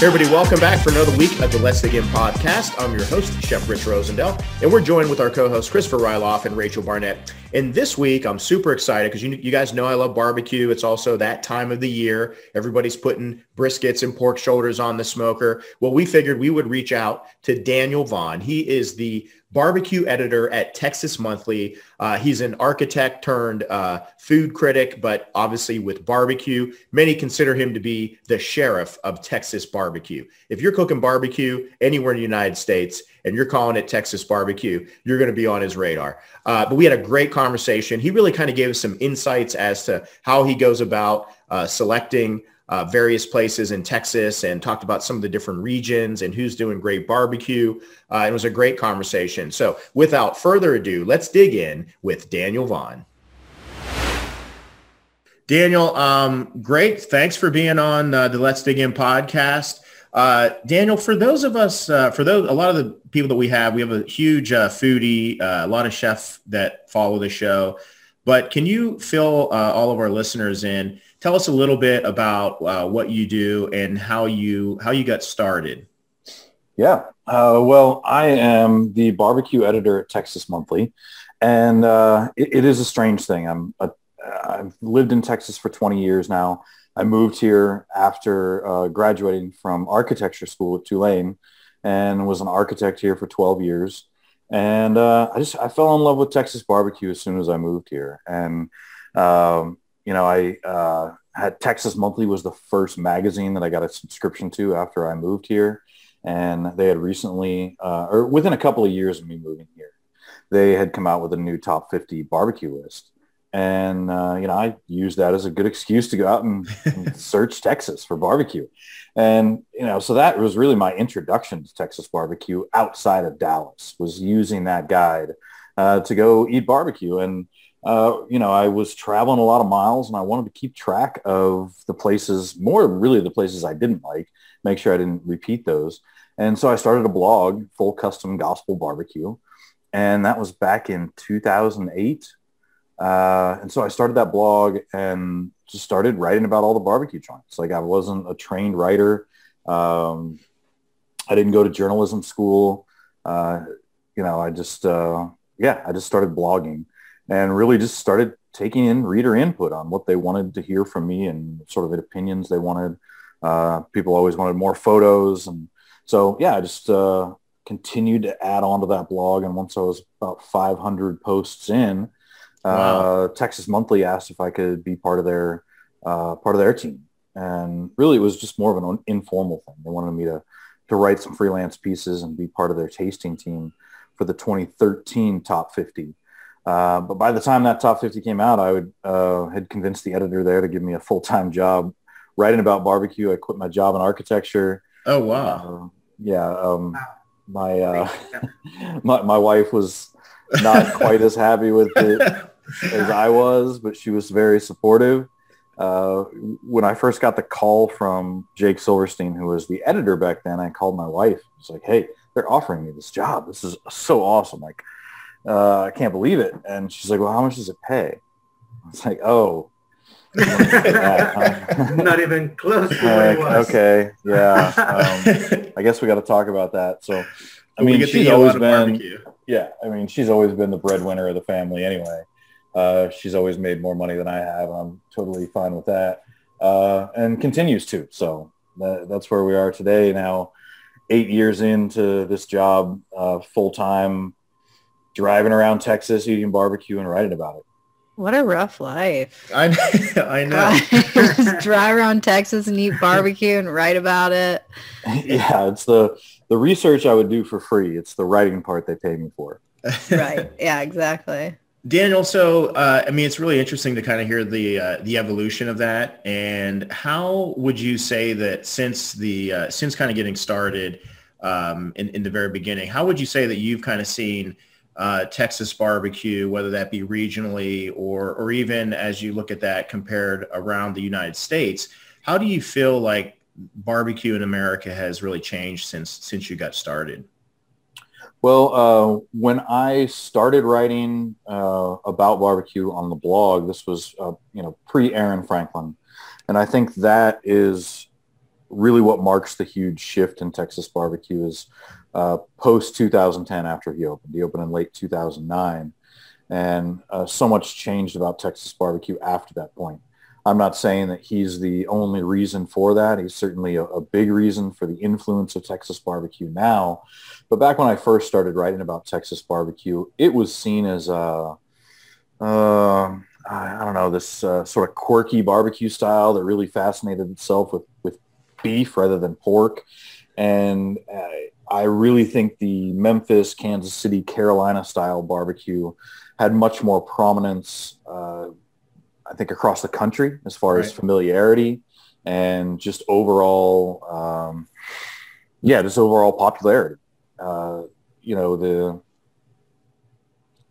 everybody, welcome back for another week of the Let's Dig In podcast. I'm your host, Chef Rich Rosendale, and we're joined with our co-hosts Christopher Ryloff and Rachel Barnett. And this week, I'm super excited because you, you guys know I love barbecue. It's also that time of the year. Everybody's putting briskets and pork shoulders on the smoker. Well, we figured we would reach out to Daniel Vaughn. He is the barbecue editor at Texas Monthly. Uh, he's an architect turned uh, food critic, but obviously with barbecue. Many consider him to be the sheriff of Texas barbecue. If you're cooking barbecue anywhere in the United States and you're calling it Texas barbecue, you're going to be on his radar. Uh, but we had a great conversation. He really kind of gave us some insights as to how he goes about uh, selecting uh, various places in Texas and talked about some of the different regions and who's doing great barbecue. Uh, it was a great conversation. So without further ado, let's dig in with Daniel Vaughn. Daniel, um, great. Thanks for being on uh, the Let's Dig In podcast. Uh, Daniel, for those of us, uh, for those, a lot of the people that we have, we have a huge uh, foodie, uh, a lot of chefs that follow the show. But can you fill all of our listeners in? Tell us a little bit about uh, what you do and how you how you got started. Yeah, well, I am the barbecue editor at Texas Monthly, and it, it is a strange thing. I'm a, I've lived in Texas for 20 years now. I moved here after uh, graduating from architecture school at Tulane and was an architect here for 12 years. And uh, I just, I fell in love with Texas barbecue as soon as I moved here. And, um, you know, I uh, had Texas Monthly was the first magazine that I got a subscription to after I moved here. And they had recently, uh, or within a couple of years of me moving here, they had come out with a new top 50 barbecue list. And uh, you know I used that as a good excuse to go out and, and search Texas for barbecue, and you know so that was really my introduction to Texas barbecue outside of Dallas was using that guide uh, to go eat barbecue, and uh, you know I was traveling a lot of miles, and I wanted to keep track of the places, more really the places I didn't like, make sure I didn't repeat those, and so I started a blog, Full Custom Gospel Barbecue, and that was back in 2008 uh, and so I started that blog and just started writing about all the barbecue joints. Like I wasn't a trained writer. Um, I didn't go to journalism school. Uh, you know, I just, uh, yeah, I just started blogging and really just started taking in reader input on what they wanted to hear from me and sort of opinions they wanted. Uh, people always wanted more photos. And so, yeah, I just uh, continued to add on to that blog. And once I was about 500 posts in, Wow. Uh, Texas Monthly asked if I could be part of their uh, part of their team, and really it was just more of an informal thing. They wanted me to to write some freelance pieces and be part of their tasting team for the 2013 Top 50. Uh, but by the time that Top 50 came out, I would uh, had convinced the editor there to give me a full time job writing about barbecue. I quit my job in architecture. Oh wow! Uh, yeah, um, my, uh, my my wife was not quite as happy with it as I was, but she was very supportive. Uh, when I first got the call from Jake Silverstein, who was the editor back then, I called my wife. It's like, hey, they're offering me this job. This is so awesome. Like, uh, I can't believe it. And she's like, well, how much does it pay? It's like, oh, not even close to was. Okay, yeah. Um, I guess we got to talk about that. So, I mean, she's always been, barbecue. yeah. I mean, she's always been the breadwinner of the family anyway. Uh, she's always made more money than I have. I'm totally fine with that, uh, and continues to. So that, that's where we are today. Now, eight years into this job, uh, full time, driving around Texas, eating barbecue, and writing about it. What a rough life. I, I know. Just drive around Texas and eat barbecue and write about it. Yeah, it's the the research I would do for free. It's the writing part they pay me for. right. Yeah, exactly. Daniel, so uh, I mean, it's really interesting to kind of hear the uh, the evolution of that, and how would you say that since the uh, since kind of getting started um, in in the very beginning, how would you say that you've kind of seen uh, Texas barbecue, whether that be regionally or or even as you look at that compared around the United States? How do you feel like barbecue in America has really changed since since you got started? Well, uh, when I started writing uh, about barbecue on the blog, this was uh, you know pre Aaron Franklin, and I think that is really what marks the huge shift in Texas barbecue is uh, post 2010 after he opened. He opened in late 2009, and uh, so much changed about Texas barbecue after that point. I'm not saying that he's the only reason for that. He's certainly a, a, big reason for the influence of Texas barbecue now. But back when I first started writing about Texas barbecue, it was seen as a, uh, I don't know, this uh, sort of quirky barbecue style that really fascinated itself with, with beef rather than pork. And uh, I really think the Memphis, Kansas City, Carolina style barbecue had much more prominence, uh, I think, across the country as far right. as familiarity and just overall, um, yeah, just overall popularity. Uh, you know, the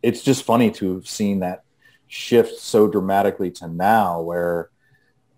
it's just funny to have seen that shift so dramatically to now where,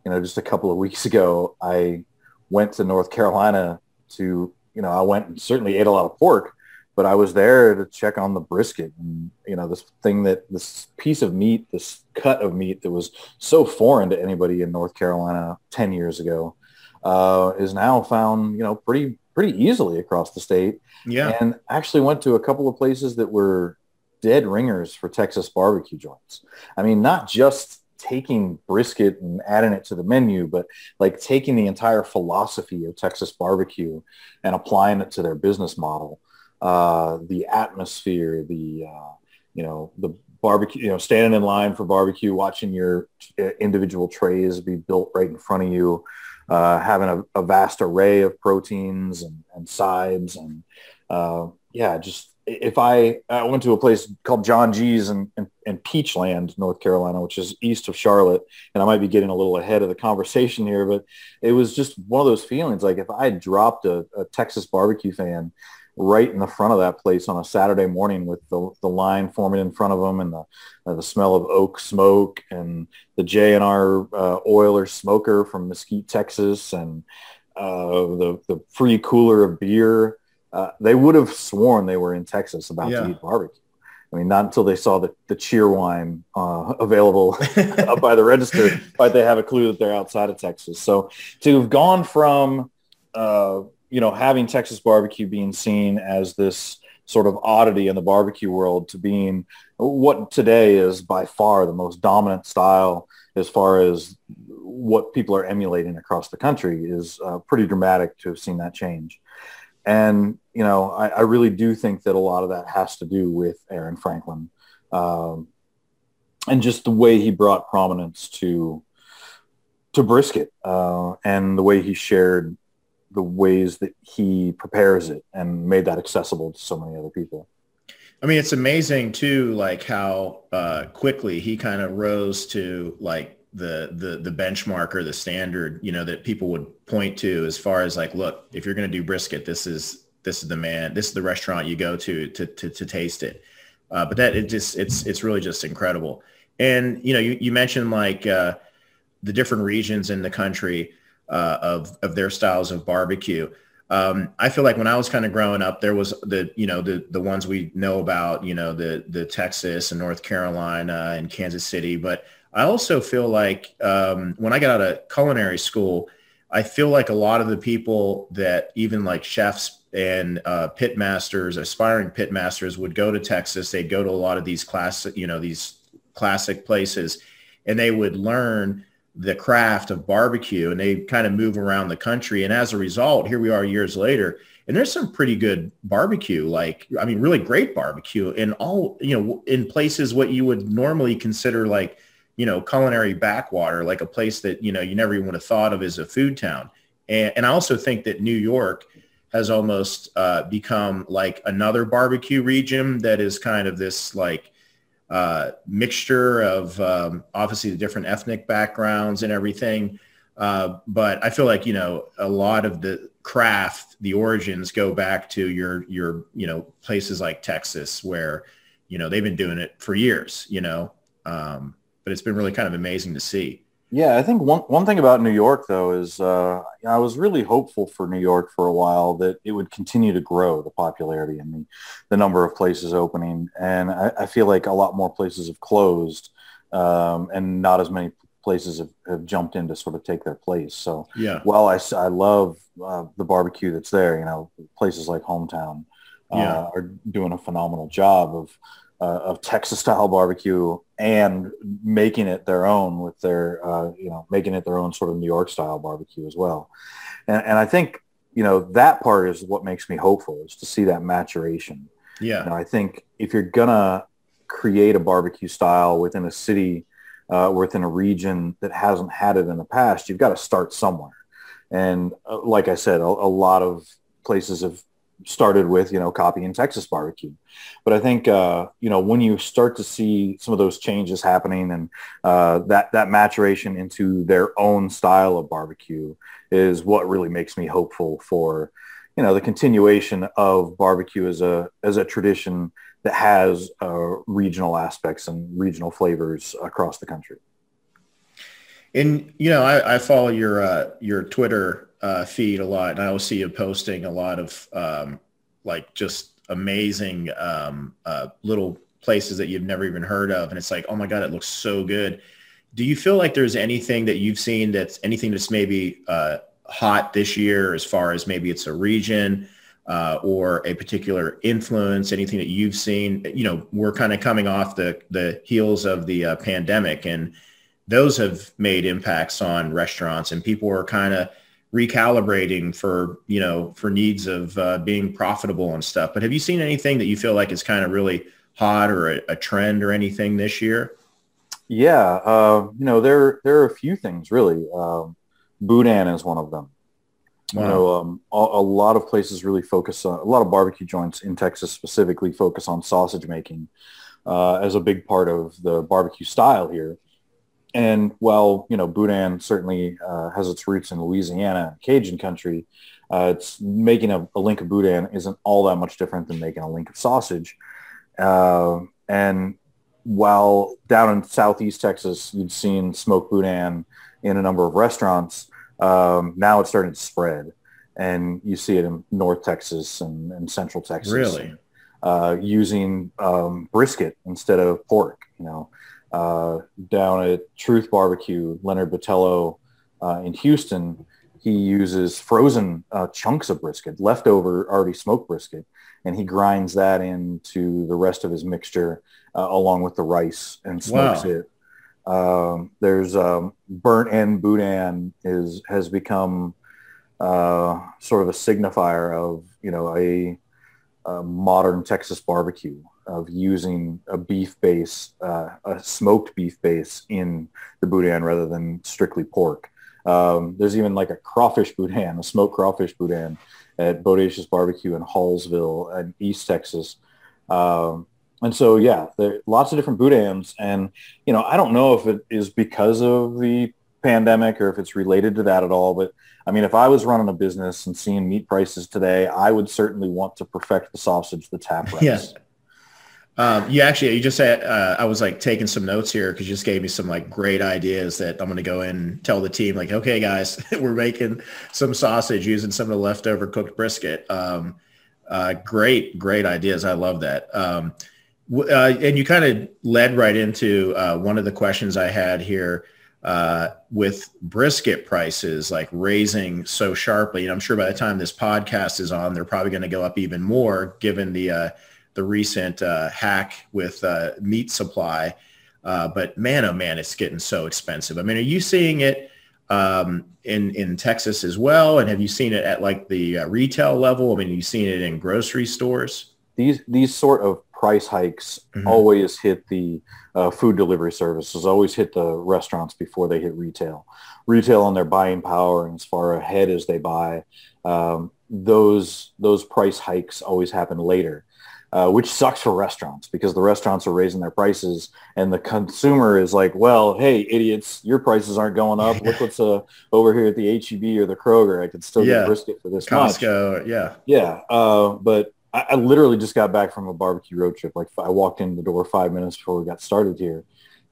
you know, just a couple of weeks ago, I went to North Carolina to, you know, I went and certainly ate a lot of pork, but I was there to check on the brisket and, you know, this thing that this piece of meat, this cut of meat that was so foreign to anybody in North Carolina 10 years ago uh, is now found, you know, pretty, pretty easily across the state. Yeah. And actually went to a couple of places that were dead ringers for Texas barbecue joints. I mean, not just taking brisket and adding it to the menu, but like taking the entire philosophy of Texas barbecue and applying it to their business model. Uh, the atmosphere, the, uh, you know, the barbecue, you know, standing in line for barbecue, watching your uh, individual trays be built right in front of you, uh, having a, a, vast array of proteins and, and sides and, uh, yeah, just if I, I went to a place called Jon G's in, in, in, Peachland, North Carolina, which is east of Charlotte, and I might be getting a little ahead of the conversation here, but it was just one of those feelings. Like if I had dropped a, a Texas barbecue fan right in the front of that place on a Saturday morning with the, the line forming in front of them and the, uh, the smell of oak smoke and the J&R uh, Oyler smoker from Mesquite, Texas, and uh, the, the free cooler of beer uh, they would have sworn they were in Texas about yeah. to eat barbecue. I mean, not until they saw the, the Cheerwine uh, available by the register, but they have a clue that they're outside of Texas. So to have gone from, uh, you know, having Texas barbecue being seen as this sort of oddity in the barbecue world to being what today is by far the most dominant style as far as what people are emulating across the country is uh, pretty dramatic to have seen that change. And, you know, I, I, really do think that a lot of that has to do with Aaron Franklin um, and just the way he brought prominence to to brisket uh, and the way he shared the ways that he prepares it and made that accessible to so many other people. I mean, it's amazing too, like how uh, quickly he kind of rose to like the the the benchmark or the standard you know that people would point to as far as like look if you're going to do brisket this is this is the man this is the restaurant you go to to to, to taste it. Uh, but that it just it's it's really just incredible. And you know you, you mentioned like uh, the different regions in the country uh, of of their styles of barbecue. Um, I feel like when I was kind of growing up, there was the, you know, the, the ones we know about, you know, the, the Texas and North Carolina and Kansas City, but I also feel like um, when I got out of culinary school, I feel like a lot of the people that even like chefs and uh, pit masters, aspiring pit masters would go to Texas. They'd go to a lot of these classic, you know, these classic places and they would learn the craft of barbecue and they kind of move around the country. And as a result, here we are years later and there's some pretty good barbecue like i mean really great barbecue in all you know in places what you would normally consider like you know, culinary backwater, like a place that, you know, you never even would have thought of as a food town. And, and I also think that New York has almost uh, become like another barbecue region that is kind of this like uh, mixture of um, obviously the different ethnic backgrounds and everything. Uh, but I feel like, you know, a lot of the craft, the origins go back to your, your, you know, places like Texas where, you know, they've been doing it for years, you know, um, but it's been really kind of amazing to see. Yeah, I think one one thing about New York though is uh, I was really hopeful for New York for a while that it would continue to grow the popularity and the, the number of places opening, and I, I feel like a lot more places have closed, um, and not as many places have, have, jumped in to sort of take their place. So yeah, while I, I love uh, the barbecue that's there, you know, places like Hometown uh, yeah. are doing a phenomenal job of uh, of Texas style barbecue and making it their own with their, uh, you know, making it their own sort of New York style barbecue as well. And, and I think, you know, that part is what makes me hopeful is to see that maturation. Yeah. You know, I think if you're going to create a barbecue style within a city, uh, within a region that hasn't had it in the past, you've got to start somewhere. And uh, like I said, a, a lot of places have started with, you know, copying Texas barbecue. But I think, uh, you know, when you start to see some of those changes happening and uh, that, that maturation into their own style of barbecue is what really makes me hopeful for, you know, the continuation of barbecue as a, as a tradition that has uh, regional aspects and regional flavors across the country. And, you know, I, I follow your, uh, your Twitter uh, feed a lot, and I will see you posting a lot of um, like just amazing um, uh, little places that you've never even heard of, and it's like, oh my god, it looks so good. Do you feel like there's anything that you've seen that's anything that's maybe uh, hot this year, as far as maybe it's a region? Uh, or a particular influence, anything that you've seen. You know, we're kind of coming off the the heels of the uh, pandemic, and those have made impacts on restaurants, and people are kind of recalibrating for you know for needs of uh, being profitable and stuff. But have you seen anything that you feel like is kind of really hot or a, a trend or anything this year? Yeah, uh, you know there there are a few things really. Um, Boudin is one of them. Wow. You know, um, a, a, lot of places really focus on a lot of barbecue joints in Texas specifically focus on sausage making uh, as a big part of the barbecue style here. And while, you know, Boudin certainly uh, has its roots in Louisiana, Cajun country, uh, it's making a, a, link of Boudin isn't all that much different than making a link of sausage. Uh, and while down in Southeast Texas, you'd seen smoked Boudin in a number of restaurants, um, now it's starting to spread. And you see it in North Texas and, and Central Texas. Really? Uh, using um, brisket instead of pork, you know uh, down at Truth Barbecue, Leonard Botello uh, in Houston, he uses frozen uh, chunks of brisket, leftover already smoked brisket, and he grinds that into the rest of his mixture uh, along with the rice and smokes wow. it. Um, there's um, burnt end boudin is has become uh, sort of a signifier of you know a, a modern Texas barbecue of using a beef base, uh, a smoked beef base in the boudin rather than strictly pork. Um, there's even like a crawfish boudin, a smoked crawfish boudin at Bodacious Barbecue in Hallsville in East Texas. Um, and so, yeah, there are lots of different boudins. And, you know, I don't know if it is because of the pandemic or if it's related to that at all. But I mean, if I was running a business and seeing meat prices today, I would certainly want to perfect the sausage that's half rice. Yeah. Um, you actually, you just said, uh, I was like taking some notes here because you just gave me some like great ideas that I'm going to go in and tell the team like, okay, guys, we're making some sausage using some of the leftover cooked brisket. Um, uh, great, great ideas. I love that. Um, uh, and you kind of led right into uh, one of the questions I had here uh, with brisket prices like raising so sharply. And I'm sure by the time this podcast is on, they're probably going to go up even more given the uh, the recent uh, hack with uh, meat supply. Uh, but man, oh man, it's getting so expensive. I mean, are you seeing it um, in in Texas as well? And have you seen it at like the uh, retail level? I mean, you've seen it in grocery stores? These these sort of price hikes mm-hmm. always hit the uh, food delivery services, always hit the restaurants before they hit retail. Retail on their buying power and as far ahead as they buy, um, those those price hikes always happen later uh, which sucks for restaurants because the restaurants are raising their prices and the consumer is like, well, hey, idiots, your prices aren't going up. Look what's uh, over here at the HEB or the Kroger. I could still yeah. get brisket for this Costco, much. yeah. Yeah. Uh, but I, I, literally just got back from a barbecue road trip. Like I walked in the door five minutes before we got started here.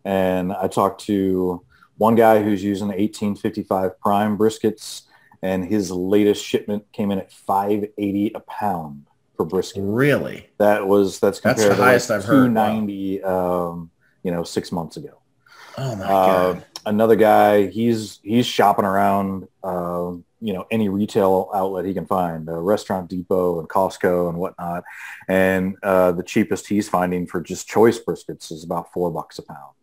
And I talked to one guy who's using 1855 prime briskets, and his latest shipment came in at 580 a pound per brisket. Really? That was that's That's compared the highest to I've like heard. 290, um, you know, six months ago. Oh my Uh, god. another guy, he's he's shopping around, uh, you know, any retail outlet he can find, uh, Restaurant Depot and Costco and whatnot. And uh, the cheapest he's finding for just choice briskets is about four bucks a pound.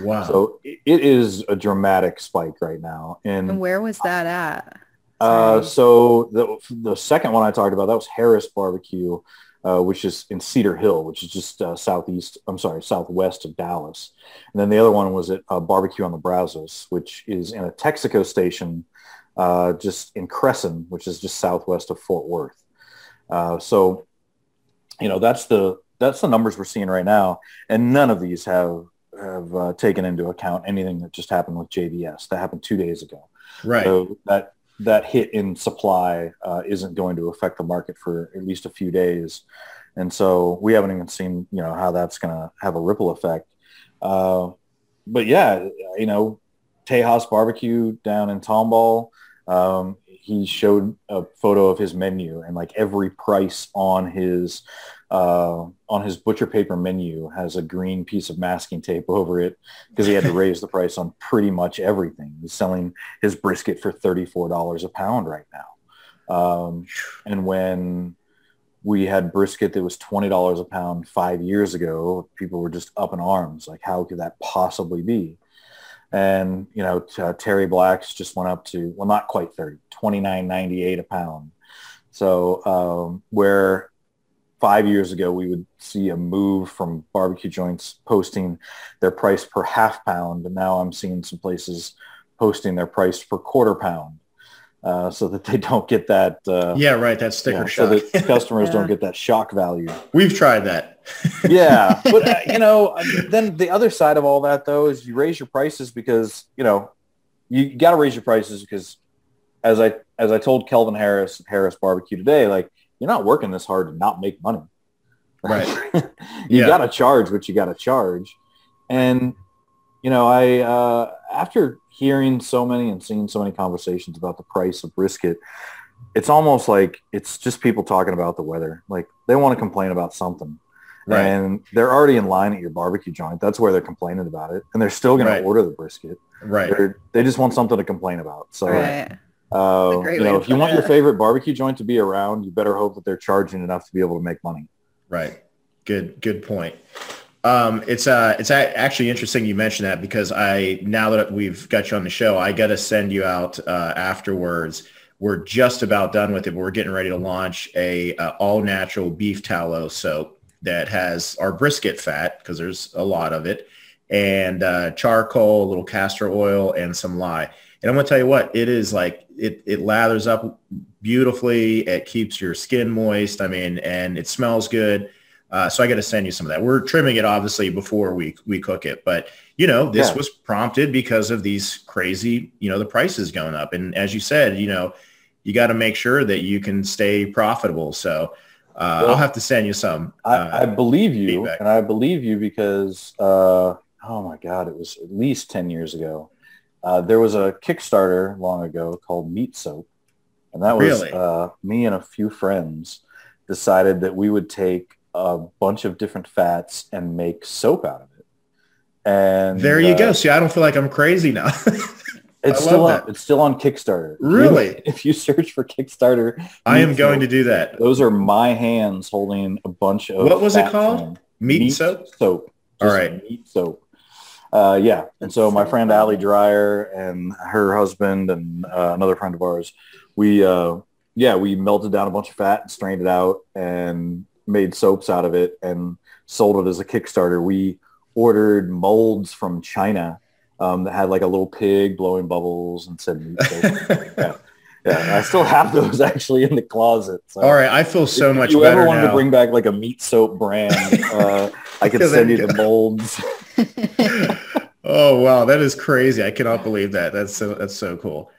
Wow. So it, it is a dramatic spike right now. And And where was that at? Uh, so the the second one I talked about that was Harris Barbecue, uh, which is in Cedar Hill, which is just uh, southeast. I'm sorry, southwest of Dallas. And then the other one was at uh, Barbecue on the Brazos, which is in a Texaco station, uh, just in Cresson, which is just southwest of Fort Worth. Uh, so, you know, that's the that's the numbers we're seeing right now, and none of these have have uh, taken into account anything that just happened with JBS. That happened two days ago. right. So that that hit in supply uh, isn't going to affect the market for at least a few days, and so we haven't even seen you know how that's going to have a ripple effect. Uh, but yeah, you know, Tejas Barbecue down in Tomball, um, he showed a photo of his menu and like every price on his uh, on his butcher paper menu has a green piece of masking tape over it because he had to raise the price on pretty much everything. He's selling his brisket for $34 a pound right now. Um, and when we had brisket that was $20 a pound five years ago, people were just up in arms. Like, how could that possibly be? And, you know, uh, Terry Black's just went up to, well, not quite 30, 29.98 a pound. So um, where five years ago, we would see a move from barbecue joints posting their price per half pound. And now I'm seeing some places posting their price per quarter pound uh, so that they don't get that. Uh, yeah, right. That sticker yeah, so shock. that customers Yeah. don't get that shock value. We've tried that. yeah, but uh, you know, then the other side of all that though is you raise your prices because you know you got to raise your prices because as I as I told Kelvin Harris Harris Barbecue today, like you're not working this hard to not make money. Right. you Yeah. got to charge what you got to charge, and you know, I uh, after hearing so many and seeing so many conversations about the price of brisket, it's almost like it's just people talking about the weather. Like they want to complain about something. Right. And they're already in line at your barbecue joint. That's where they're complaining about it. And they're still going Right. to order the brisket. Right. They're, they just want something to complain about. So, Right. uh, you know, if you want your favorite barbecue joint to be around, you better hope that they're charging enough to be able to make money. Right. Good. Good point. Um, it's uh, it's actually interesting you mentioned that because I now that we've got you on the show, I got to send you out uh, afterwards. We're just about done with it, but we're getting ready to launch a uh, all natural beef tallow soap that has our brisket fat because there's a lot of it, and uh, charcoal, a little castor oil, and some lye. And I'm gonna tell you what, it is like it it lathers up beautifully. It keeps your skin moist. I mean, and it smells good. Uh, so I got to send you some of that. We're trimming it obviously before we we cook it, but you know this Yeah. was prompted because of these crazy, you know, the prices going up. And as you said, you know, you got to make sure that you can stay profitable. So uh, Well, I'll have to send you some. I, uh, I believe you, feedback. and I believe you because, uh, oh my God, it was at least 10 years ago. Uh, there was a Kickstarter long ago called Meat Soap. And that was Really? uh, me and a few friends decided that we would take a bunch of different fats and make soap out of it. And there you uh, go. See, I don't feel like I'm crazy now. It's still on, it's still on Kickstarter. If you- Really? If you search for Kickstarter, I am Meat going to do that. Those are my hands holding a bunch of. What was it called? foam. Meat, soap. Soap. All right. Meat soap. Uh, yeah. And so my friend. Allie Dreyer and her husband and uh, another friend of ours, we, uh, yeah, we melted down a bunch of fat and strained it out and made soaps out of it and sold it as a Kickstarter. We ordered molds from China um, that had like a little pig blowing bubbles and said meat soap. yeah. Yeah. I still have those actually in the closet. So. All right. I feel so If much you better ever wanted now. to bring back like a meat soap brand, uh, I could send you you the molds. oh wow, that is crazy! I cannot believe that. That's so that's so cool.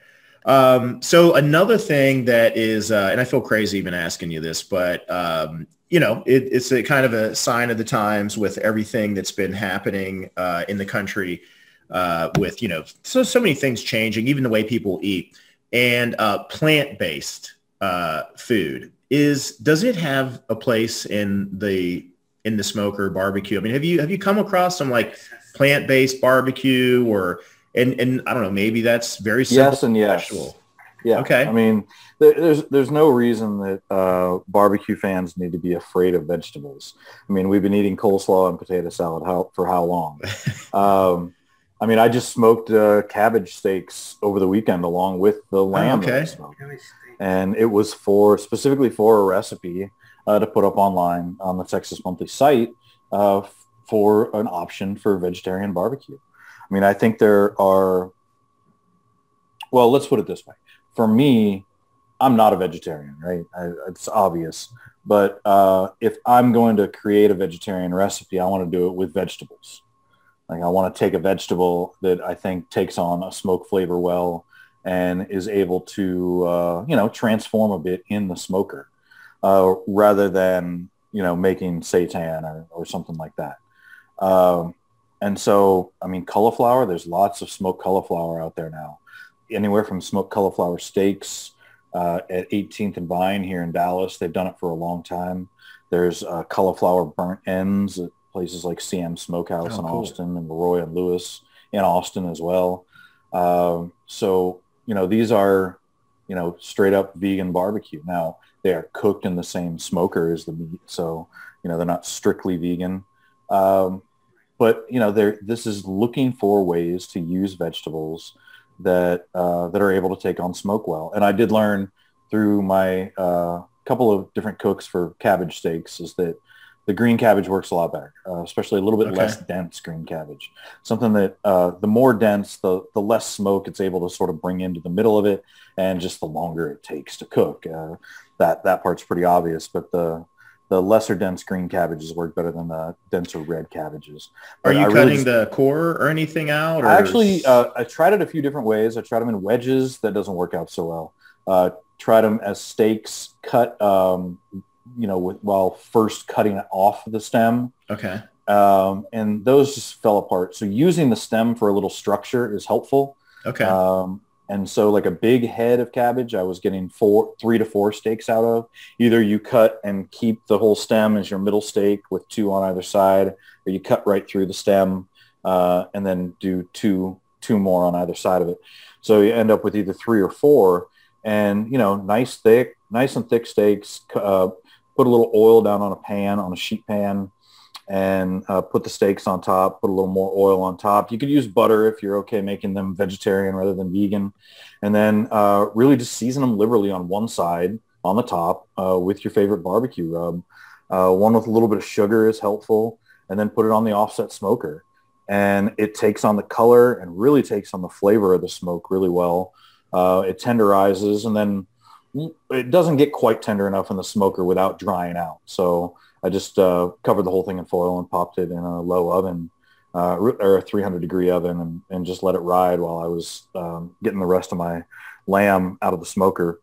Um, so another thing that is, uh, and I feel crazy even asking you this, but um, you know, it, it's a kind of a sign of the times with everything that's been happening uh, in the country. uh, with you know so so many things changing, even the way people eat, and uh, plant based uh, food is does it have a place in the in the smoker barbecue? I mean, have you have you come across some like plant based barbecue or and and I don't know, maybe that's very simple. Yes and yes. Vegetable. Yeah. Okay. I mean, there's there's no reason that uh, barbecue fans need to be afraid of vegetables. I mean, we've been eating coleslaw and potato salad how, for how long? um, I mean, I just smoked uh, cabbage steaks over the weekend along with the lamb. that I okay. And it was for specifically for a recipe uh, to put up online on the Texas Monthly site uh, for an option for vegetarian barbecue. I mean, I think there are, well, let's put it this way. For me, I'm not a vegetarian, right? I, it's obvious. But uh, if I'm going to create a vegetarian recipe, I want to do it with vegetables. Like I want to take a vegetable that I think takes on a smoke flavor well and is able to, uh, you know, transform a bit in the smoker uh, rather than, you know, making seitan or, or something like that. Um, and so, I mean, cauliflower, there's lots of smoked cauliflower out there now. Anywhere from smoked cauliflower steaks uh, at 18th and Vine here in Dallas. They've done it for a long time. There's uh, cauliflower burnt ends at places like CM Smokehouse Oh, in cool. Austin and Leroy and Lewis in Austin as well. Um, so, you know, these are, you know, straight up vegan barbecue. Now, they are cooked in the same smoker as the meat. So, you know, they're not strictly vegan. Um, but, you know, they're, this is looking for ways to use vegetables that, uh, that are able to take on smoke well. And I did learn through my uh, couple of different cooks for cabbage steaks is that the green cabbage works a lot better, uh, especially a little bit Okay. less dense green cabbage. Something that uh, the more dense, the, the less smoke it's able to sort of bring into the middle of it and just the longer it takes to cook. Uh, that, that part's pretty obvious, but the, the lesser dense green cabbages work better than the denser red cabbages. Are you I really cutting just- the core or anything out? Or I actually, uh, I tried it a few different ways. I tried them in wedges. That doesn't work out so well. Uh, tried them as steaks cut, um, you know, with, while first cutting it off the stem. okay. Um, and those just fell apart. So using the stem for a little structure is helpful. Okay. Um, and so like a big head of cabbage, I was getting four, three to four steaks out of. Either you cut and keep the whole stem as your middle steak with two on either side, or you cut right through the stem uh, and then do two, two more on either side of it. So you end up with either three or four and, you know, nice thick, nice and thick steaks, uh, put a little oil down on a pan, on a sheet pan, and uh, put the steaks on top, put a little more oil on top. You could use butter if you're okay making them vegetarian rather than vegan. And then uh, really just season them liberally on one side on the top uh, with your favorite barbecue rub. Uh, one with a little bit of sugar is helpful. And then put it on the offset smoker. And it takes on the color and really takes on the flavor of the smoke really well. Uh, it tenderizes and then it doesn't get quite tender enough in the smoker without drying out. So I just uh, covered the whole thing in foil and popped it in a low oven uh, or a 300 degree oven and, and just let it ride while I was um, getting the rest of my lamb out of the smoker.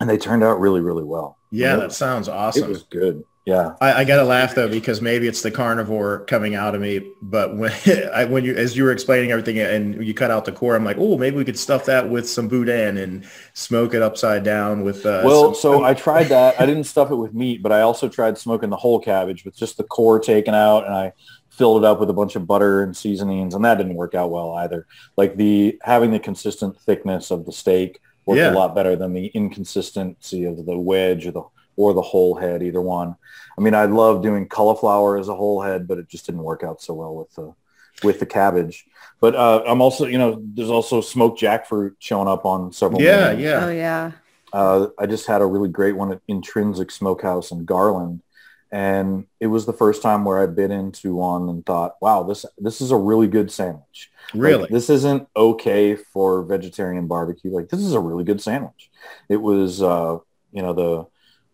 And they turned out really, really well. yeah, it that sounds It awesome. was good. Yeah. I, I gotta laugh though because maybe it's the carnivore coming out of me. But when I, when you as you were explaining everything and you cut out the core, I'm like, oh, maybe we could stuff that with some boudin and smoke it upside down with. Uh, Well, so I tried that. I didn't stuff it with meat, but I also tried smoking the whole cabbage with just the core taken out, and I filled it up with a bunch of butter and seasonings, and that didn't work out well either. Like the having the consistent thickness of the steak worked Yeah. a lot better than the inconsistency of the wedge or the or the whole head, either one. I mean, I love doing cauliflower as a whole head, but it just didn't work out so well with the with the cabbage. But uh, I'm also, you know, there's also smoked jackfruit showing up on several. yeah, menus. yeah. Oh yeah. Uh, I just had a really great one at Intrinsic Smokehouse in Garland, and it was the first time where I bit into one and thought, "Wow, this this is a really good sandwich. Like, Really? this isn't okay for vegetarian barbecue. Like, this is a really good sandwich. It was, uh, you know, the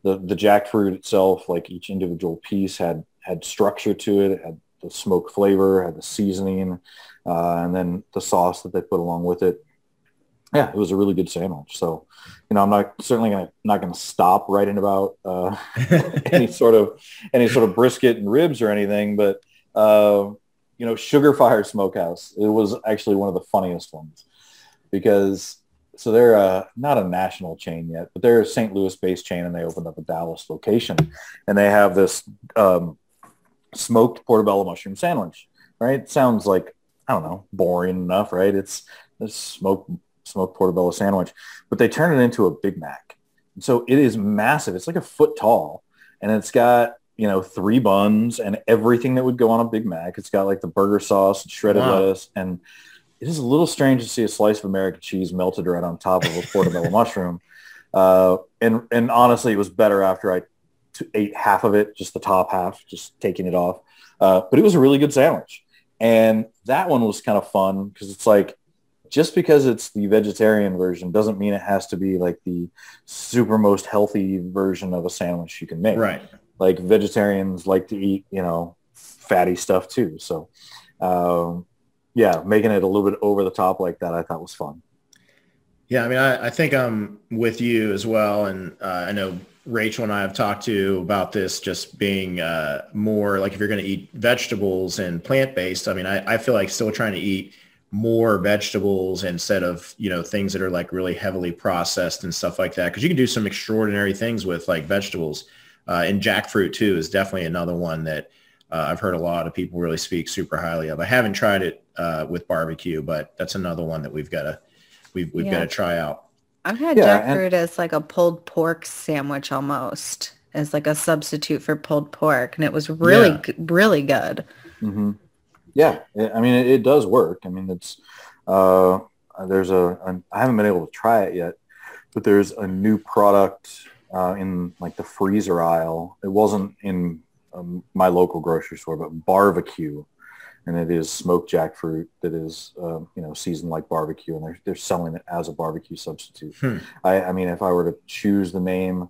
the the jackfruit itself, like each individual piece had had structure to it. It had the smoke flavor, had the seasoning, uh, and then the sauce that they put along with it. Yeah, it was a really good sandwich. So, you know, I'm not certainly gonna not gonna stop writing about uh, any sort of any sort of brisket and ribs or anything, but uh, you know, Sugar Fire Smokehouse. It was actually one of the funniest ones because so they're uh, not a national chain yet, but they're a St. Louis-based chain, and they opened up a Dallas location, and they have this um, smoked portobello mushroom sandwich. Right? sounds like I don't know, boring enough, right? It's a smoked smoked portobello sandwich, but they turn it into a Big Mac. So it is massive. It's like a foot tall, and it's got you know three buns and everything that would go on a Big Mac. It's got like the burger sauce, shredded wow. lettuce, and it is a little strange to see a slice of American cheese melted right on top of a portobello mushroom. Uh, and and honestly, it was better after I t- ate half of it, just the top half, just taking it off. Uh, but it was a really good sandwich, and that one was kind of fun because it's like just because it's the vegetarian version doesn't mean it has to be like the super most healthy version of a sandwich you can make. Right. Like vegetarians like to eat, you know, fatty stuff too. So, um, yeah, making it a little bit over the top like that, I thought was fun. Yeah, I mean, I, I think I'm with you as well, and uh, I know Rachel and I have talked to about this just being uh, more like if you're going to eat vegetables and plant based. I mean, I, I feel like still trying to eat more vegetables instead of you know things that are like really heavily processed and stuff like that because you can do some extraordinary things with like vegetables uh, and jackfruit too is definitely another one that uh, I've heard a lot of people really speak super highly of. I haven't tried it uh, with barbecue, but that's another one that we've got to we've we've yeah. got to try out. I've had yeah, jackfruit and- as like a pulled pork sandwich almost as like a substitute for pulled pork, and it was really yeah. really good. Mm-hmm. Yeah, I mean, it, it, does work. I mean, it's uh, there's a, a I haven't been able to try it yet, but there's a new product uh, in like the freezer aisle. It wasn't in um, my local grocery store, but barbecue, and it is smoked jackfruit that is uh, you know seasoned like barbecue, and they're they're selling it as a barbecue substitute. Hmm. I, I mean, if I were to choose the name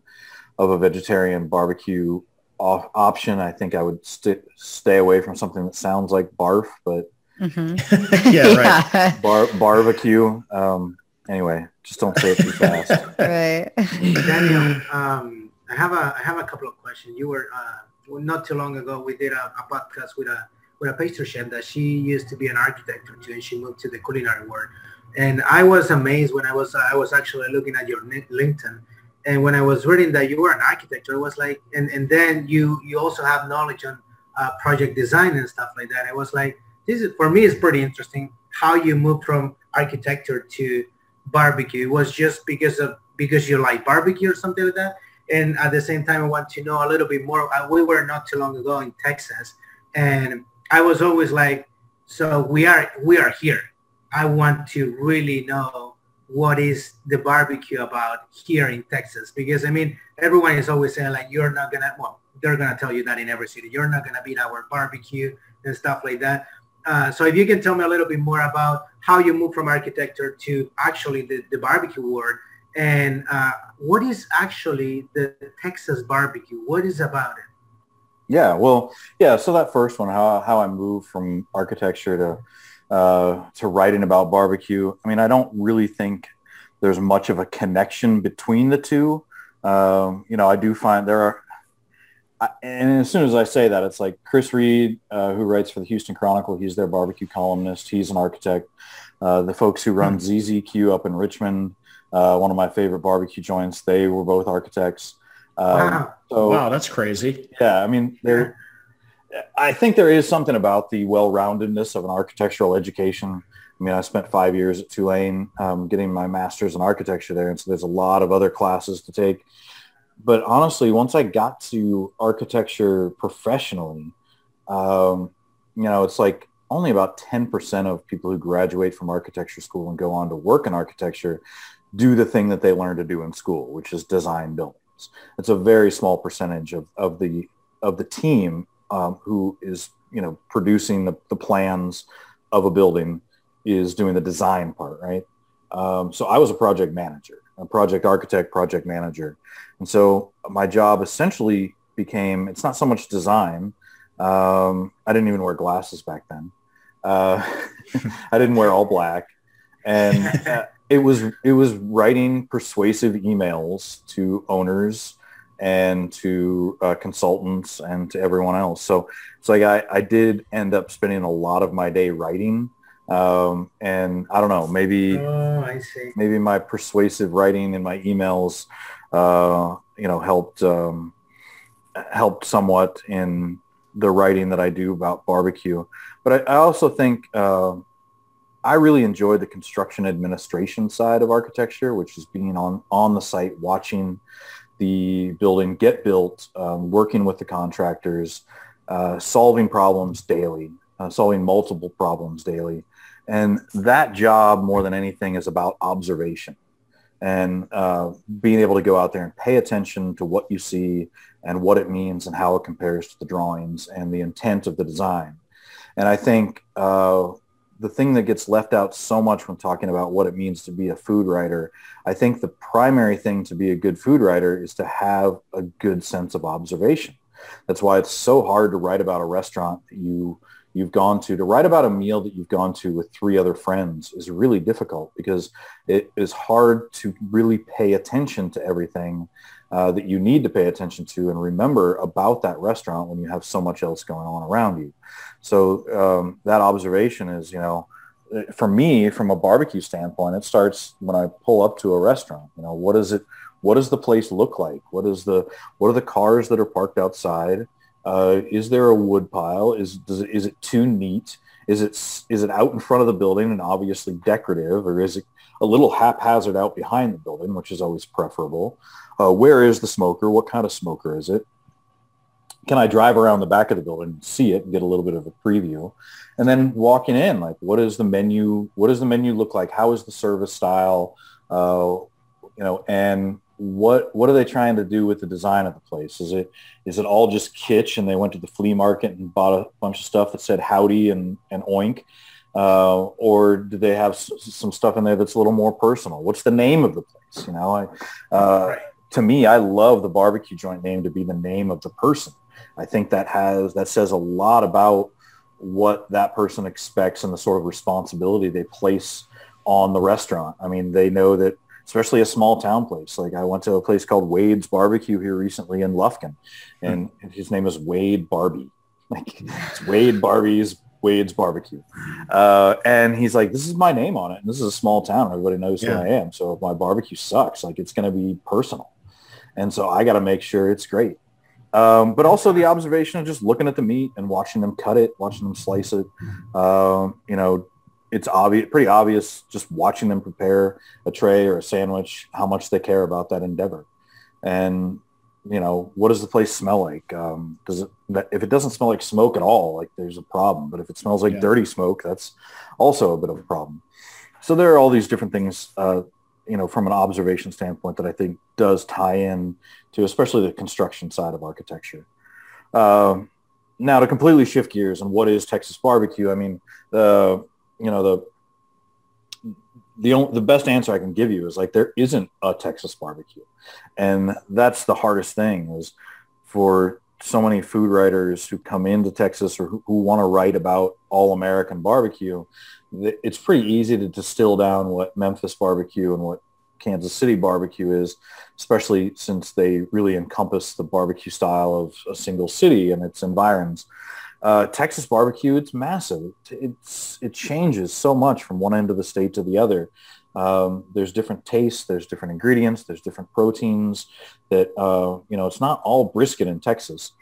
of a vegetarian barbecue off option. I think I would st- stay away from something that sounds like barf, but mm-hmm. yeah, right. Bar- barbecue. Um, anyway, just don't say it too fast. right. Daniel, um, I have a I have a couple of questions. You were uh, not too long ago. We did a, a, podcast with a with a pastry chef that she used to be an architect too, and she moved to the culinary world. And I was amazed when I was I was actually looking at your LinkedIn and when I was reading that you were an architect, it was like, and, and then you you also have knowledge on uh, project design and stuff like that. It was like, this is for me, it's pretty interesting how you moved from architecture to barbecue. It was just because of because you like barbecue or something like that. And at the same time, I want to know a little bit more. Uh, we were not too long ago in Texas, and I was always like, so we are we are here. I want to really know what is the barbecue about here in Texas? Because I mean, everyone is always saying like, you're not gonna, well, they're gonna tell you that in every city, you're not gonna beat our barbecue and stuff like that. Uh, so if you can tell me a little bit more about how you move from architecture to actually the, the barbecue world and uh, what is actually the Texas barbecue? What is about it? Yeah, well, yeah. So that first one, how, how I moved from architecture to uh, to writing about barbecue. I mean, I don't really think there's much of a connection between the two. Um, you know, I do find there are, and as soon as I say that, it's like Chris Reed, uh, who writes for the Houston Chronicle. He's their barbecue columnist. He's an architect. Uh, the folks who run ZZQ hmm. up in Richmond, uh, one of my favorite barbecue joints, they were both architects. Um, wow. So, wow, that's crazy. Yeah, I mean, they're I think there is something about the well-roundedness of an architectural education. I mean, I spent five years at Tulane um, getting my master's in architecture there, and so there's a lot of other classes to take. But honestly, once I got to architecture professionally, um, you know, it's like only about 10% of people who graduate from architecture school and go on to work in architecture do the thing that they learned to do in school, which is design buildings. It's a very small percentage of, of the of the team um, who is you know producing the, the plans of a building is doing the design part, right? Um, so I was a project manager, a project architect, project manager. And so my job essentially became, it's not so much design. Um, I didn't even wear glasses back then. Uh, I didn't wear all black. And uh, it was, it was writing persuasive emails to owners and to uh, consultants and to everyone else. So it's like I, I did end up spending a lot of my day writing. Um, and I don't know, maybe Oh, I see. maybe my persuasive writing in my emails, uh, you know, helped um, helped somewhat in the writing that I do about barbecue. But I, I also think uh, I really enjoy the construction administration side of architecture, which is being on on the site, watching the building get built, um, working with the contractors, uh, solving problems daily, uh, solving multiple problems daily. And that job, more than anything, is about observation and uh, being able to go out there and pay attention to what you see and what it means and how it compares to the drawings and the intent of the design. And I think uh, the thing that gets left out so much when talking about what it means to be a food writer, I think the primary thing to be a good food writer is to have a good sense of observation. That's why it's so hard to write about a restaurant that you you've gone to to write about a meal that you've gone to with three other friends is really difficult because it is hard to really pay attention to everything uh, that you need to pay attention to and remember about that restaurant when you have so much else going on around you. So um, that observation is, you know, for me, from a barbecue standpoint, it starts when I pull up to a restaurant. You know, what is it? What does the place look like? What is the what are the cars that are parked outside? Uh, is there a wood pile? Is does it, is it too neat? Is it is it out in front of the building and obviously decorative, or is it a little haphazard out behind the building, which is always preferable? Uh, where is the smoker? What kind of smoker is it? Can I drive around the back of the building and see it get a little bit of a preview? And then walking in, like, what is the menu? What does the menu look like? How is the service style? Uh, you know, and what what are they trying to do with the design of the place? Is it is it all just kitsch and they went to the flea market and bought a bunch of stuff that said howdy and, and oink? Uh, or do they have s- some stuff in there that's a little more personal? What's the name of the place? You know, I, uh, to me, I love the barbecue joint name to be the name of the person. I think that has that says a lot about what that person expects and the sort of responsibility they place on the restaurant. I mean, they know that especially a small town place. Like I went to a place called Wade's Barbecue here recently in Lufkin, and his name is Wade Barbie. Like it's Wade Barbie's Wade's Barbecue, uh, and he's like, "This is my name on it. And this is a small town. Everybody knows Yeah. who I am. So if my barbecue sucks, like it's going to be personal, and so I got to make sure it's great." Um, but also the observation of just looking at the meat and watching them cut it, watching them slice it. Um, you know, it's obvious, pretty obvious, just watching them prepare a tray or a sandwich, how much they care about that endeavor. And you know, what does the place smell like? Um, does it if it doesn't smell like smoke at all, like there's a problem. But if it smells like Yeah. dirty smoke, that's also a bit of a problem. So there are all these different things, uh, you know, from an observation standpoint that I think does tie in to especially the construction side of architecture. Um, now to completely shift gears and what is Texas barbecue? I mean, the you know the the only, the best answer I can give you is like there isn't a Texas barbecue, and that's the hardest thing is for so many food writers who come into Texas or who, who want to write about all American barbecue. It's pretty easy to distill down what Memphis barbecue and what Kansas City barbecue is, especially since they really encompass the barbecue style of a single city and its environs. Uh, Texas barbecue, it's massive. It's it changes so much from one end of the state to the other. Um, there's different tastes, there's different ingredients, there's different proteins. That uh, you know, it's not all brisket in Texas.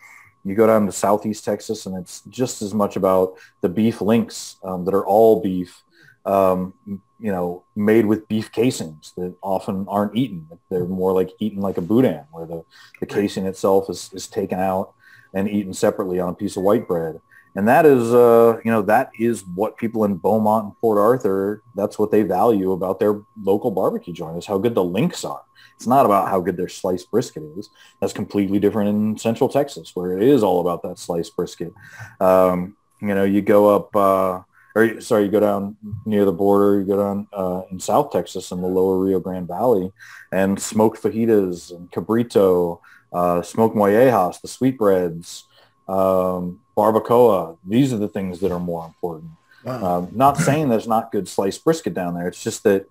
You go down to Southeast Texas, and it's just as much about the beef links um, that are all beef. Um, you know, made with beef casings that often aren't eaten. They're more like eaten like a boudin, where the, the casing itself is, is taken out and eaten separately on a piece of white bread. And that is, uh, you know, that is what people in Beaumont and Port Arthur, that's what they value about their local barbecue joint is how good the links are. It's not about how good their sliced brisket is. That's completely different in Central Texas, where it is all about that sliced brisket. Um, you know, you go up, uh, or sorry, you go down near the border, you go down uh, in South Texas in the lower Rio Grande Valley and smoked fajitas and cabrito, uh, smoked mollejas, the sweetbreads, um, barbacoa. These are the things that are more important. Wow. Um, not saying there's not good sliced brisket down there. It's just that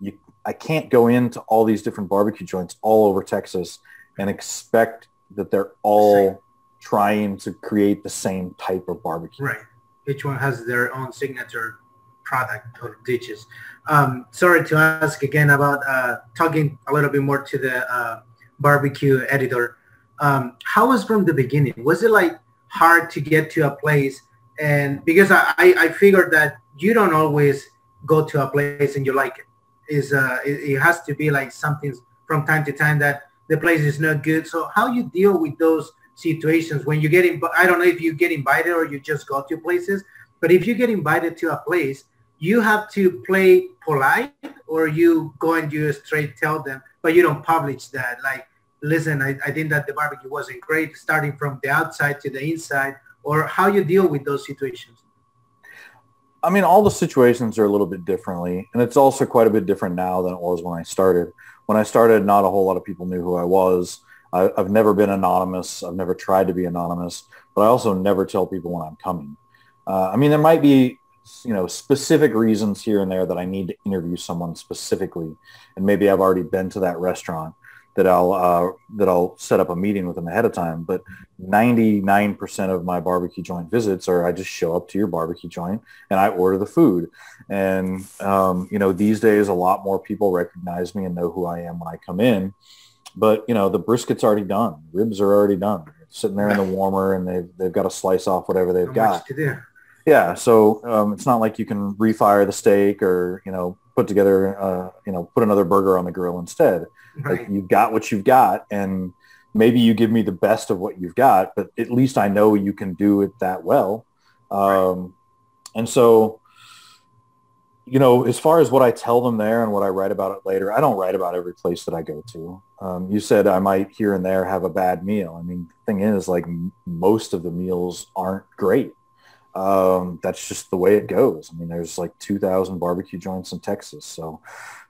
you, I can't go into all these different barbecue joints all over Texas and expect that they're all trying to create the same type of barbecue. Right. Each one has their own signature product or dishes. Um, sorry to ask again about uh, talking a little bit more to the uh, barbecue editor. Um, how was from the beginning? Was it like hard to get to a place? And because I, I, figured that you don't always go to a place and you like it. Is uh, it, it has to be like something from time to time that the place is not good. So how you deal with those situations when you get in, I don't know if you get invited or you just go to places, but if you get invited to a place, you have to play polite or you go and you straight tell them, but you don't publish that. Like, listen, I, I think that the barbecue wasn't great starting from the outside to the inside or how you deal with those situations. I mean, all the situations are a little bit differently, and it's also quite a bit different now than it was when I started. When I started, not a whole lot of people knew who I was. I, have never been anonymous. I've never tried to be anonymous, but I also never tell people when I'm coming. Uh, I mean, there might be, you know, specific reasons here and there that I need to interview someone specifically, and maybe I've already been to that restaurant that I'll uh, that I'll set up a meeting with them ahead of time. But 99% of my barbecue joint visits are I just show up to your barbecue joint and I order the food. And um, you know, these days a lot more people recognize me and know who I am when I come in. But you know, the brisket's already done. Ribs are already done. sitting there in the warmer, and they've they've got to slice off whatever they've How got. Yeah, so um, it's not like you can refire the steak or you know put together uh, you know put another burger on the grill instead. Right. Like you've got what you've got, and maybe you give me the best of what you've got, but at least I know you can do it that well. Um, right. And so you know, as far as what I tell them there and what I write about it later, I don't write about every place that I go to. Um, you said I might here and there have a bad meal. I mean, the thing is, like m- most of the meals aren't great. Um, that's just the way it goes. I mean, there's like 2,000 barbecue joints in Texas. So,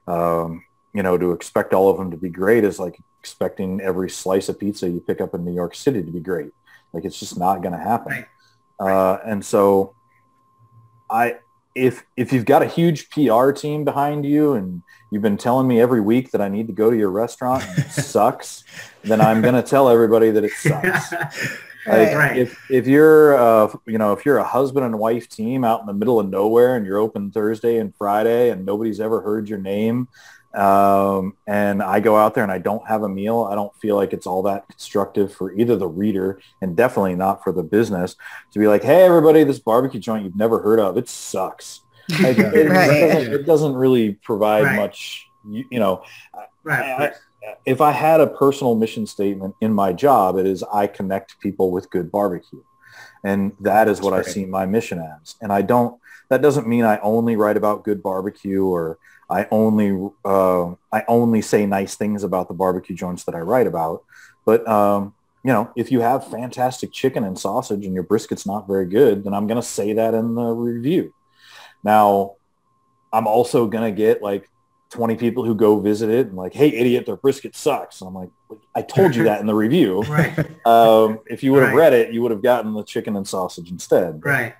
um, you know, to expect all of them to be great is like expecting every slice of pizza you pick up in New York City to be great. Like it's just not going to happen. Right. Uh, and so I, if if you've got a huge PR team behind you and you've been telling me every week that I need to go to your restaurant and it sucks, then I'm going to tell everybody that it sucks. Like right. if if you're uh, you know if you're a husband and wife team out in the middle of nowhere and you're open Thursday and Friday and nobody's ever heard your name um, and I go out there and I don't have a meal, I don't feel like it's all that constructive for either the reader and definitely not for the business to be like, hey, everybody, this barbecue joint you've never heard of, it sucks. Like, it, right. it, doesn't, it, doesn't, really provide right. much, you, you know. Right. I, if I had a personal mission statement in my job, it is I connect people with good barbecue. And that is That's what great. I see my mission as. And I don't, that doesn't mean I only write about good barbecue or I only uh, I only say nice things about the barbecue joints that I write about. But um, you know, if you have fantastic chicken and sausage and your brisket's not very good, then I'm going to say that in the review. Now, I'm also going to get like 20 people who go visit it and like, hey, idiot, their brisket sucks. And I'm like, I told you that in the review. right. Um, if you would have right. read it, you would have gotten the chicken and sausage instead. Right.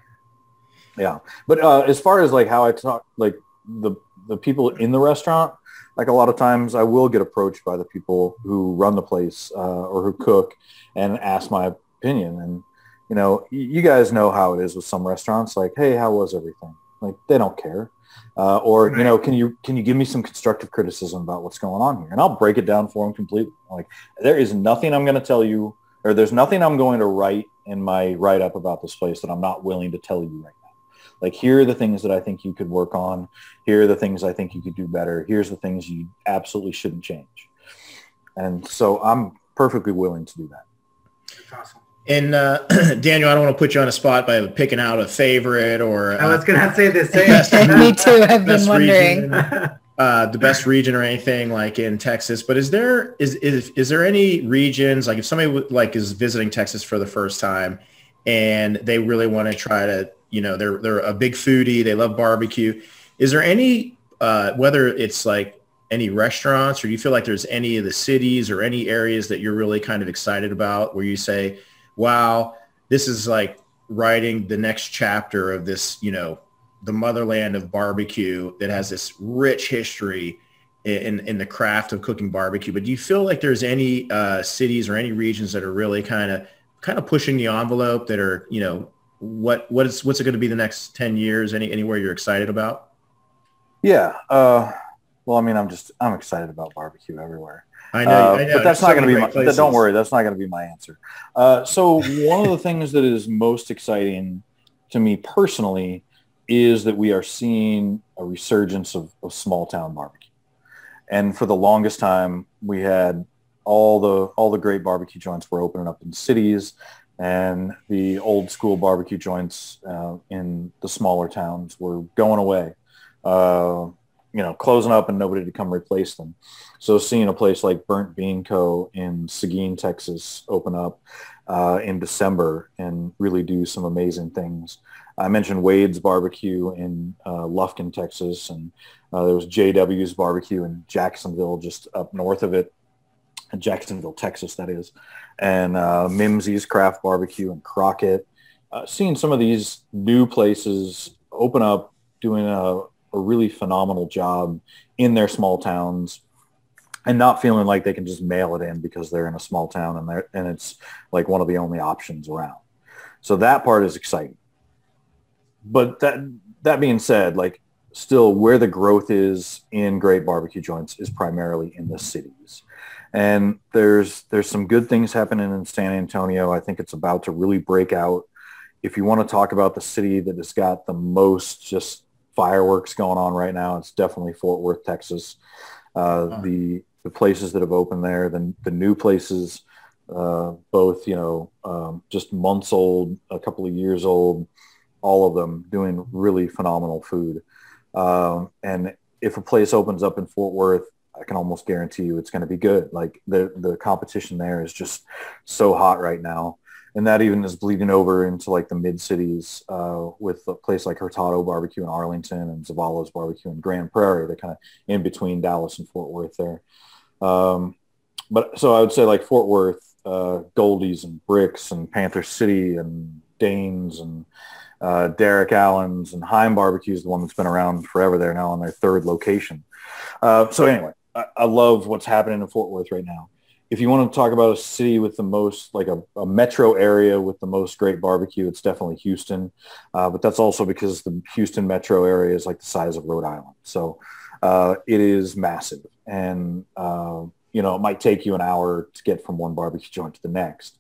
Yeah. But uh, as far as like how I talk, like the the people in the restaurant, like a lot of times I will get approached by the people who run the place uh, or who cook and ask my opinion. And, you know, you guys know how it is with some restaurants like, hey, how was everything? Like they don't care. Uh, or, you know, can you can you give me some constructive criticism about what's going on here? And I'll break it down for him completely. Like there is nothing I'm going to tell you or there's nothing I'm going to write in my write-up about this place that I'm not willing to tell you right now. like here are the things that I think you could work on. Here are the things I think you could do better. Here's the things you absolutely shouldn't change. And so I'm perfectly willing to do that. awesome. And uh, Daniel, I don't want to put you on a spot by picking out a favorite or. Uh, I was going to say the same. Me too. I've been wondering. uh, the best region or anything like in Texas, but is there is, is is there any regions like if somebody like is visiting Texas for the first time and they really want to try to you know they're they're a big foodie they love barbecue is there any uh, whether it's like any restaurants or do you feel like there's any of the cities or any areas that you're really kind of excited about where you say wow this is like writing the next chapter of this you know the motherland of barbecue that has this rich history in in the craft of cooking barbecue. But do you feel like there's any uh, cities or any regions that are really kind of kind of pushing the envelope that are you know what what is what's it going to be the next 10 years? Any anywhere you're excited about? Yeah uh, well i mean i'm just i'm excited about barbecue everywhere i know, uh, I know but that's so not going to be my don't worry that's not going to be my answer. Uh, so one of the things that is most exciting to me personally is that we are seeing a resurgence of, of small town barbecue. And for the longest time we had all the all the great barbecue joints were opening up in cities and the old school barbecue joints uh, in the smaller towns were going away, uh, you know, closing up and nobody to come replace them. So seeing a place like Burnt Bean Co. in Seguin, Texas open up uh, in December and really do some amazing things. I mentioned Wade's Barbecue in uh, Lufkin, Texas, and uh, there was JW's Barbecue in Jacksonville, just up north of it, in Jacksonville, Texas, that is and uh, Mimsy's Craft Barbecue and Crockett. Uh, seeing some of these new places open up, doing a, a really phenomenal job in their small towns and not feeling like they can just mail it in because they're in a small town and, they're, and it's like one of the only options around. So that part is exciting. But that, that being said, like still where the growth is in great barbecue joints is primarily in the cities. And there's there's some good things happening in San Antonio. I think it's about to really break out. If you want to talk about the city that has got the most just fireworks going on right now, it's definitely Fort Worth, Texas. Uh, The the places that have opened there, the the new places, uh, both you know um, just months old, a couple of years old, all of them doing really phenomenal food. Um, and if a place opens up in Fort Worth I can almost guarantee you it's going to be good. Like the the competition there is just so hot right now, and that even is bleeding over into like the mid cities uh, with a place like Hurtado Barbecue in Arlington and Zavala's Barbecue in Grand Prairie. They're kind of in between Dallas and Fort Worth there. Um, but so I would say like Fort Worth, uh, Goldee's and Brix and Panther City and Dayne's and uh, Derek Allan's and Heim Barbecue is the one that's been around forever. They're now on their third location. Uh, so anyway, I, I love what's happening in Fort Worth right now. If you want to talk about a city with the most, like a, a metro area with the most great barbecue, it's definitely Houston. Uh, but that's also because the Houston metro area is like the size of Rhode Island. So uh, it is massive. And, uh, you know, it might take you an hour to get from one barbecue joint to the next.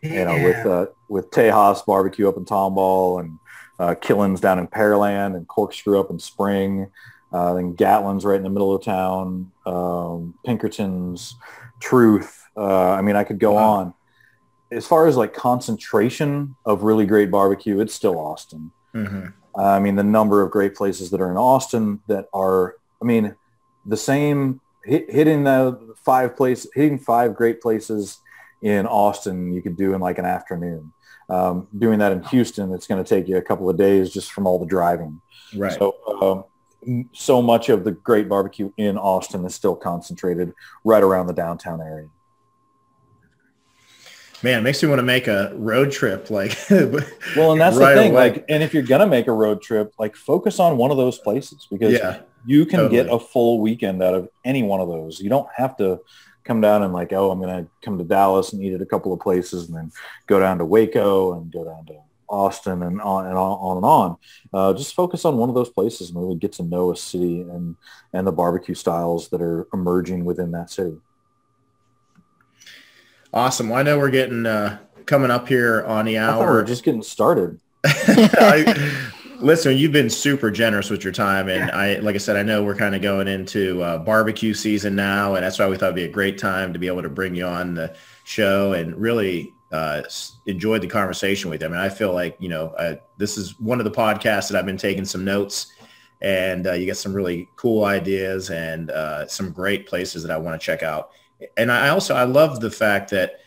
Yeah. You know, with uh, with Tejas Barbecue up in Tomball and uh, Killen's down in Pearland and Corkscrew up in Spring. Uh, then Gatlin's right in the middle of town. Um, Pinkerton's, Truth. Uh, I mean, I could go wow. on. As far as like concentration of really great barbecue, it's still Austin. Mm-hmm. Uh, I mean, the number of great places that are in Austin that are, I mean, the same hit, hitting the five place, hitting five great places in Austin, you could do in like an afternoon. Um, doing that in Houston, it's going to take you a couple of days just from all the driving. Right. So um, so much of the great barbecue in Austin is still concentrated right around the downtown area. Man, it makes me want to make a road trip. Like, well, and that's right the thing. Away. Like, and if you're gonna make a road trip, like, focus on one of those places because yeah, you can totally. get a full weekend out of any one of those. You don't have to come down and like, oh, I'm gonna come to Dallas and eat at a couple of places, and then go down to Waco and go down to Austin and on and on, and on. Uh, just focus on one of those places and really get to know a city and and the barbecue styles that are emerging within that city. Awesome. Well, I know we're getting uh, coming up here on the hour. we're just getting started. I, listen, you've been super generous with your time, and I, like I said, I know we're kind of going into uh, barbecue season now, and that's why we thought it'd be a great time to be able to bring you on the show and really uh, enjoyed the conversation with you. I mean, I feel like, you know, uh, this is one of the podcasts that I've been taking some notes and uh, you get some really cool ideas and uh, some great places that I want to check out. And I also, I love the fact that,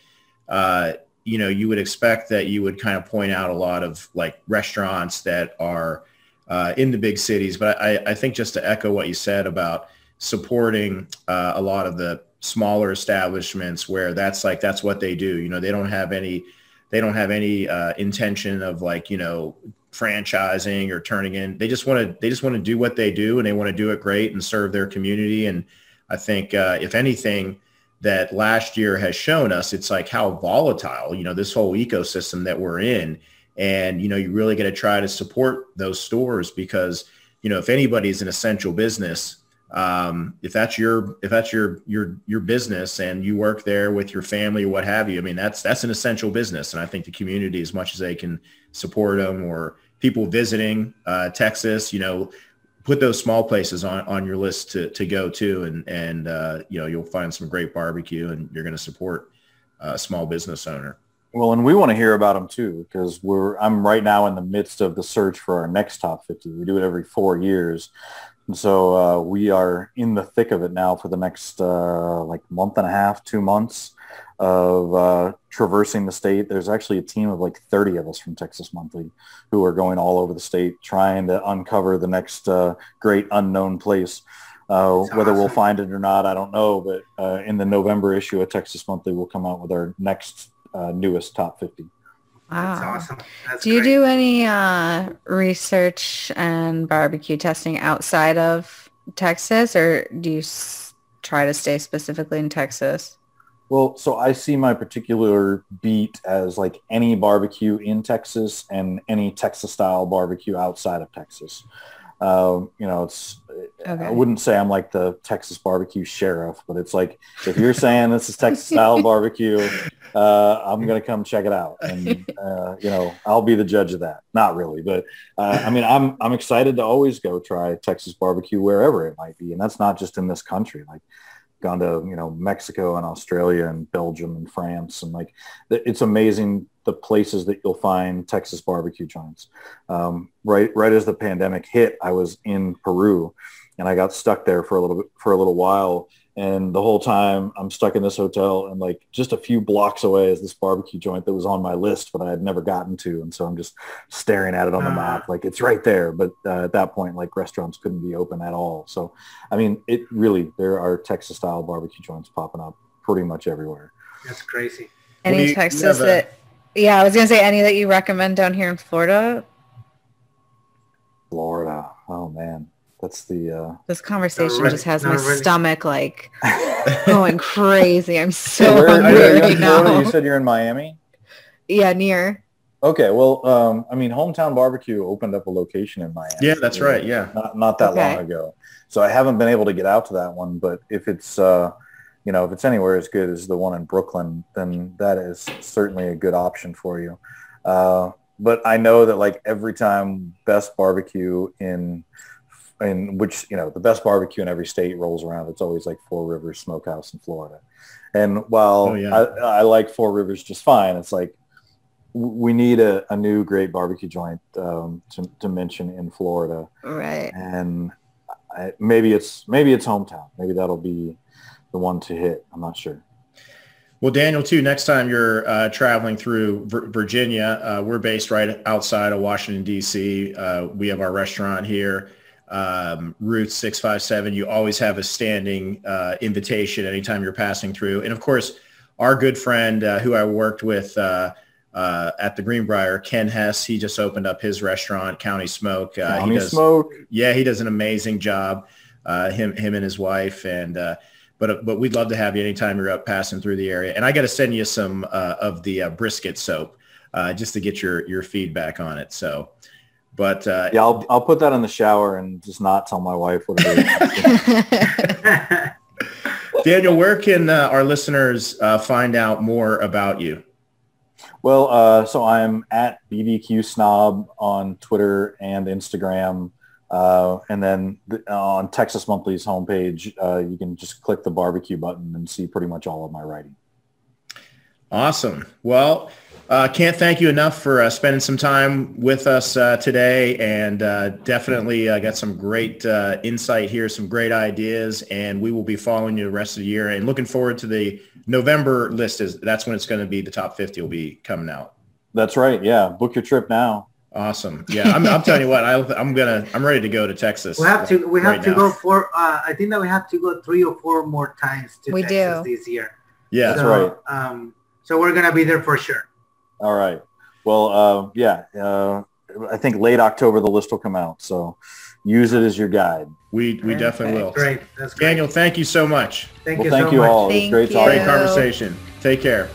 uh, you know, you would expect that you would kind of point out a lot of like restaurants that are uh, in the big cities. But I, I think just to echo what you said about supporting a lot of the smaller establishments where that's like that's what they do you know they don't have any they don't have any uh, intention of like you know franchising or turning in they just want to they just want to do what they do and they want to do it great and serve their community and I think uh, if anything that last year has shown us, it's like how volatile, you know, this whole ecosystem that we're in. And, you know, you really got to try to support those stores because, you know, if anybody's an essential business, um, if that's your if that's your your your business and you work there with your family or what have you, I mean that's that's an essential business, and I think the community, as much as they can support them or people visiting uh, Texas, you know, put those small places on, on your list to, to go to, and and uh, you know you'll find some great barbecue, and you're going to support a small business owner. Well, and we want to hear about them too, because we're I'm right now in the midst of the search for our next top 50. We do it every four years. And so uh, we are in the thick of it now for the next uh, like month and a half, two months of uh, traversing the state. There's actually a team of like 30 of us from Texas Monthly who are going all over the state trying to uncover the next uh, great unknown place. Uh, whether we'll find it or not, I don't know. But uh, in the November issue of Texas Monthly, we'll come out with our next newest top 50. Wow. That's awesome. That's do you great. do any uh, research and barbecue testing outside of Texas, or do you s- try to stay specifically in Texas? Well, so I see my particular beat as like any barbecue in Texas and any Texas style barbecue outside of Texas. Um, you know, it's okay. I wouldn't say I'm like the Texas barbecue sheriff, but it's like if you're saying this is Texas style barbecue, uh, I'm gonna come check it out, and uh, you know, I'll be the judge of that. Not really, but uh, I mean, I'm I'm excited to always go try Texas barbecue wherever it might be, and that's not just in this country. Like gone to you know Mexico and Australia and Belgium and France and like it's amazing the places that you'll find Texas barbecue joints. Um, right, right as the pandemic hit, I was in Peru, and I got stuck there for a little bit for a little while. And the whole time I'm stuck in this hotel, and like just a few blocks away is this barbecue joint that was on my list, but I had never gotten to. And so I'm just staring at it on the map, like it's right there. But uh, at that point, like restaurants couldn't be open at all. So, I mean, it really there are Texas style barbecue joints popping up pretty much everywhere. That's crazy. Any Texas that yeah, I was gonna say any that you recommend down here in Florida. Florida. Oh man, that's the. Uh... This conversation just has my stomach like going crazy. I'm so where, hungry right now. You said you're in Miami. Yeah, near. Okay, well, um, I mean, Hometown Barbecue opened up a location in Miami. Yeah, that's right. Yeah, not not that okay. long ago. So I haven't been able to get out to that one, but if it's uh, you know, if it's anywhere as good as the one in Brooklyn, then that is certainly a good option for you. Uh, but I know that like every time best barbecue in in which you know the best barbecue in every state rolls around, it's always like Four Rivers Smokehouse in Florida. And while oh, yeah. I, I, like Four Rivers just fine, it's like we need a, a new great barbecue joint um, to, to mention in Florida. Right. And I, maybe it's maybe it's hometown. Maybe that'll be the one to hit. I'm not sure. Well, Daniel, too, next time you're uh, traveling through v- Virginia, uh, we're based right outside of Washington, D.C. Uh, we have our restaurant here, um, Route 657. You always have a standing uh, invitation anytime you're passing through. And, of course, our good friend uh, who I worked with uh, at the Greenbrier, Ken Hess, he just opened up his restaurant, County Smoke. County he does, Smoke. Yeah, he does an amazing job, him, him and his wife. And but but we'd love to have you anytime you're up passing through the area. And I got to send you some uh, of the uh, brisket soap uh, just to get your your feedback on it. So, but uh, yeah, I'll I'll put that in the shower and just not tell my wife what it is. Daniel, where can uh, our listeners uh, find out more about you? Well, so I'm at BBQ Snob on Twitter and Instagram. Uh, and then the, uh, on Texas Monthly's homepage, uh, you can just click the barbecue button and see pretty much all of my writing. Awesome. Well, uh, can't thank you enough for uh, spending some time with us uh, today, and definitely got some great insight here, some great ideas, and we will be following you the rest of the year. And looking forward to the November list. Is that's when it's going to be the top fifty will be coming out. That's right. Yeah, book your trip now. Awesome. Yeah, I'm, I'm telling you what, I, am gonna, I'm ready to go to Texas. We have to, we have right to now. go for. Uh, I think that we have to go three or four more times to we Texas do. this year. Yeah, so, that's right. Um, so we're gonna be there for sure. All right. Well, uh, yeah. Uh, I think late October the list will come out. So use it as your guide. We we definitely will. Great. That's great. Daniel, thank you so much. Thank well, you thank so you much. all. Thank it was great you. talking. Great conversation. Take care.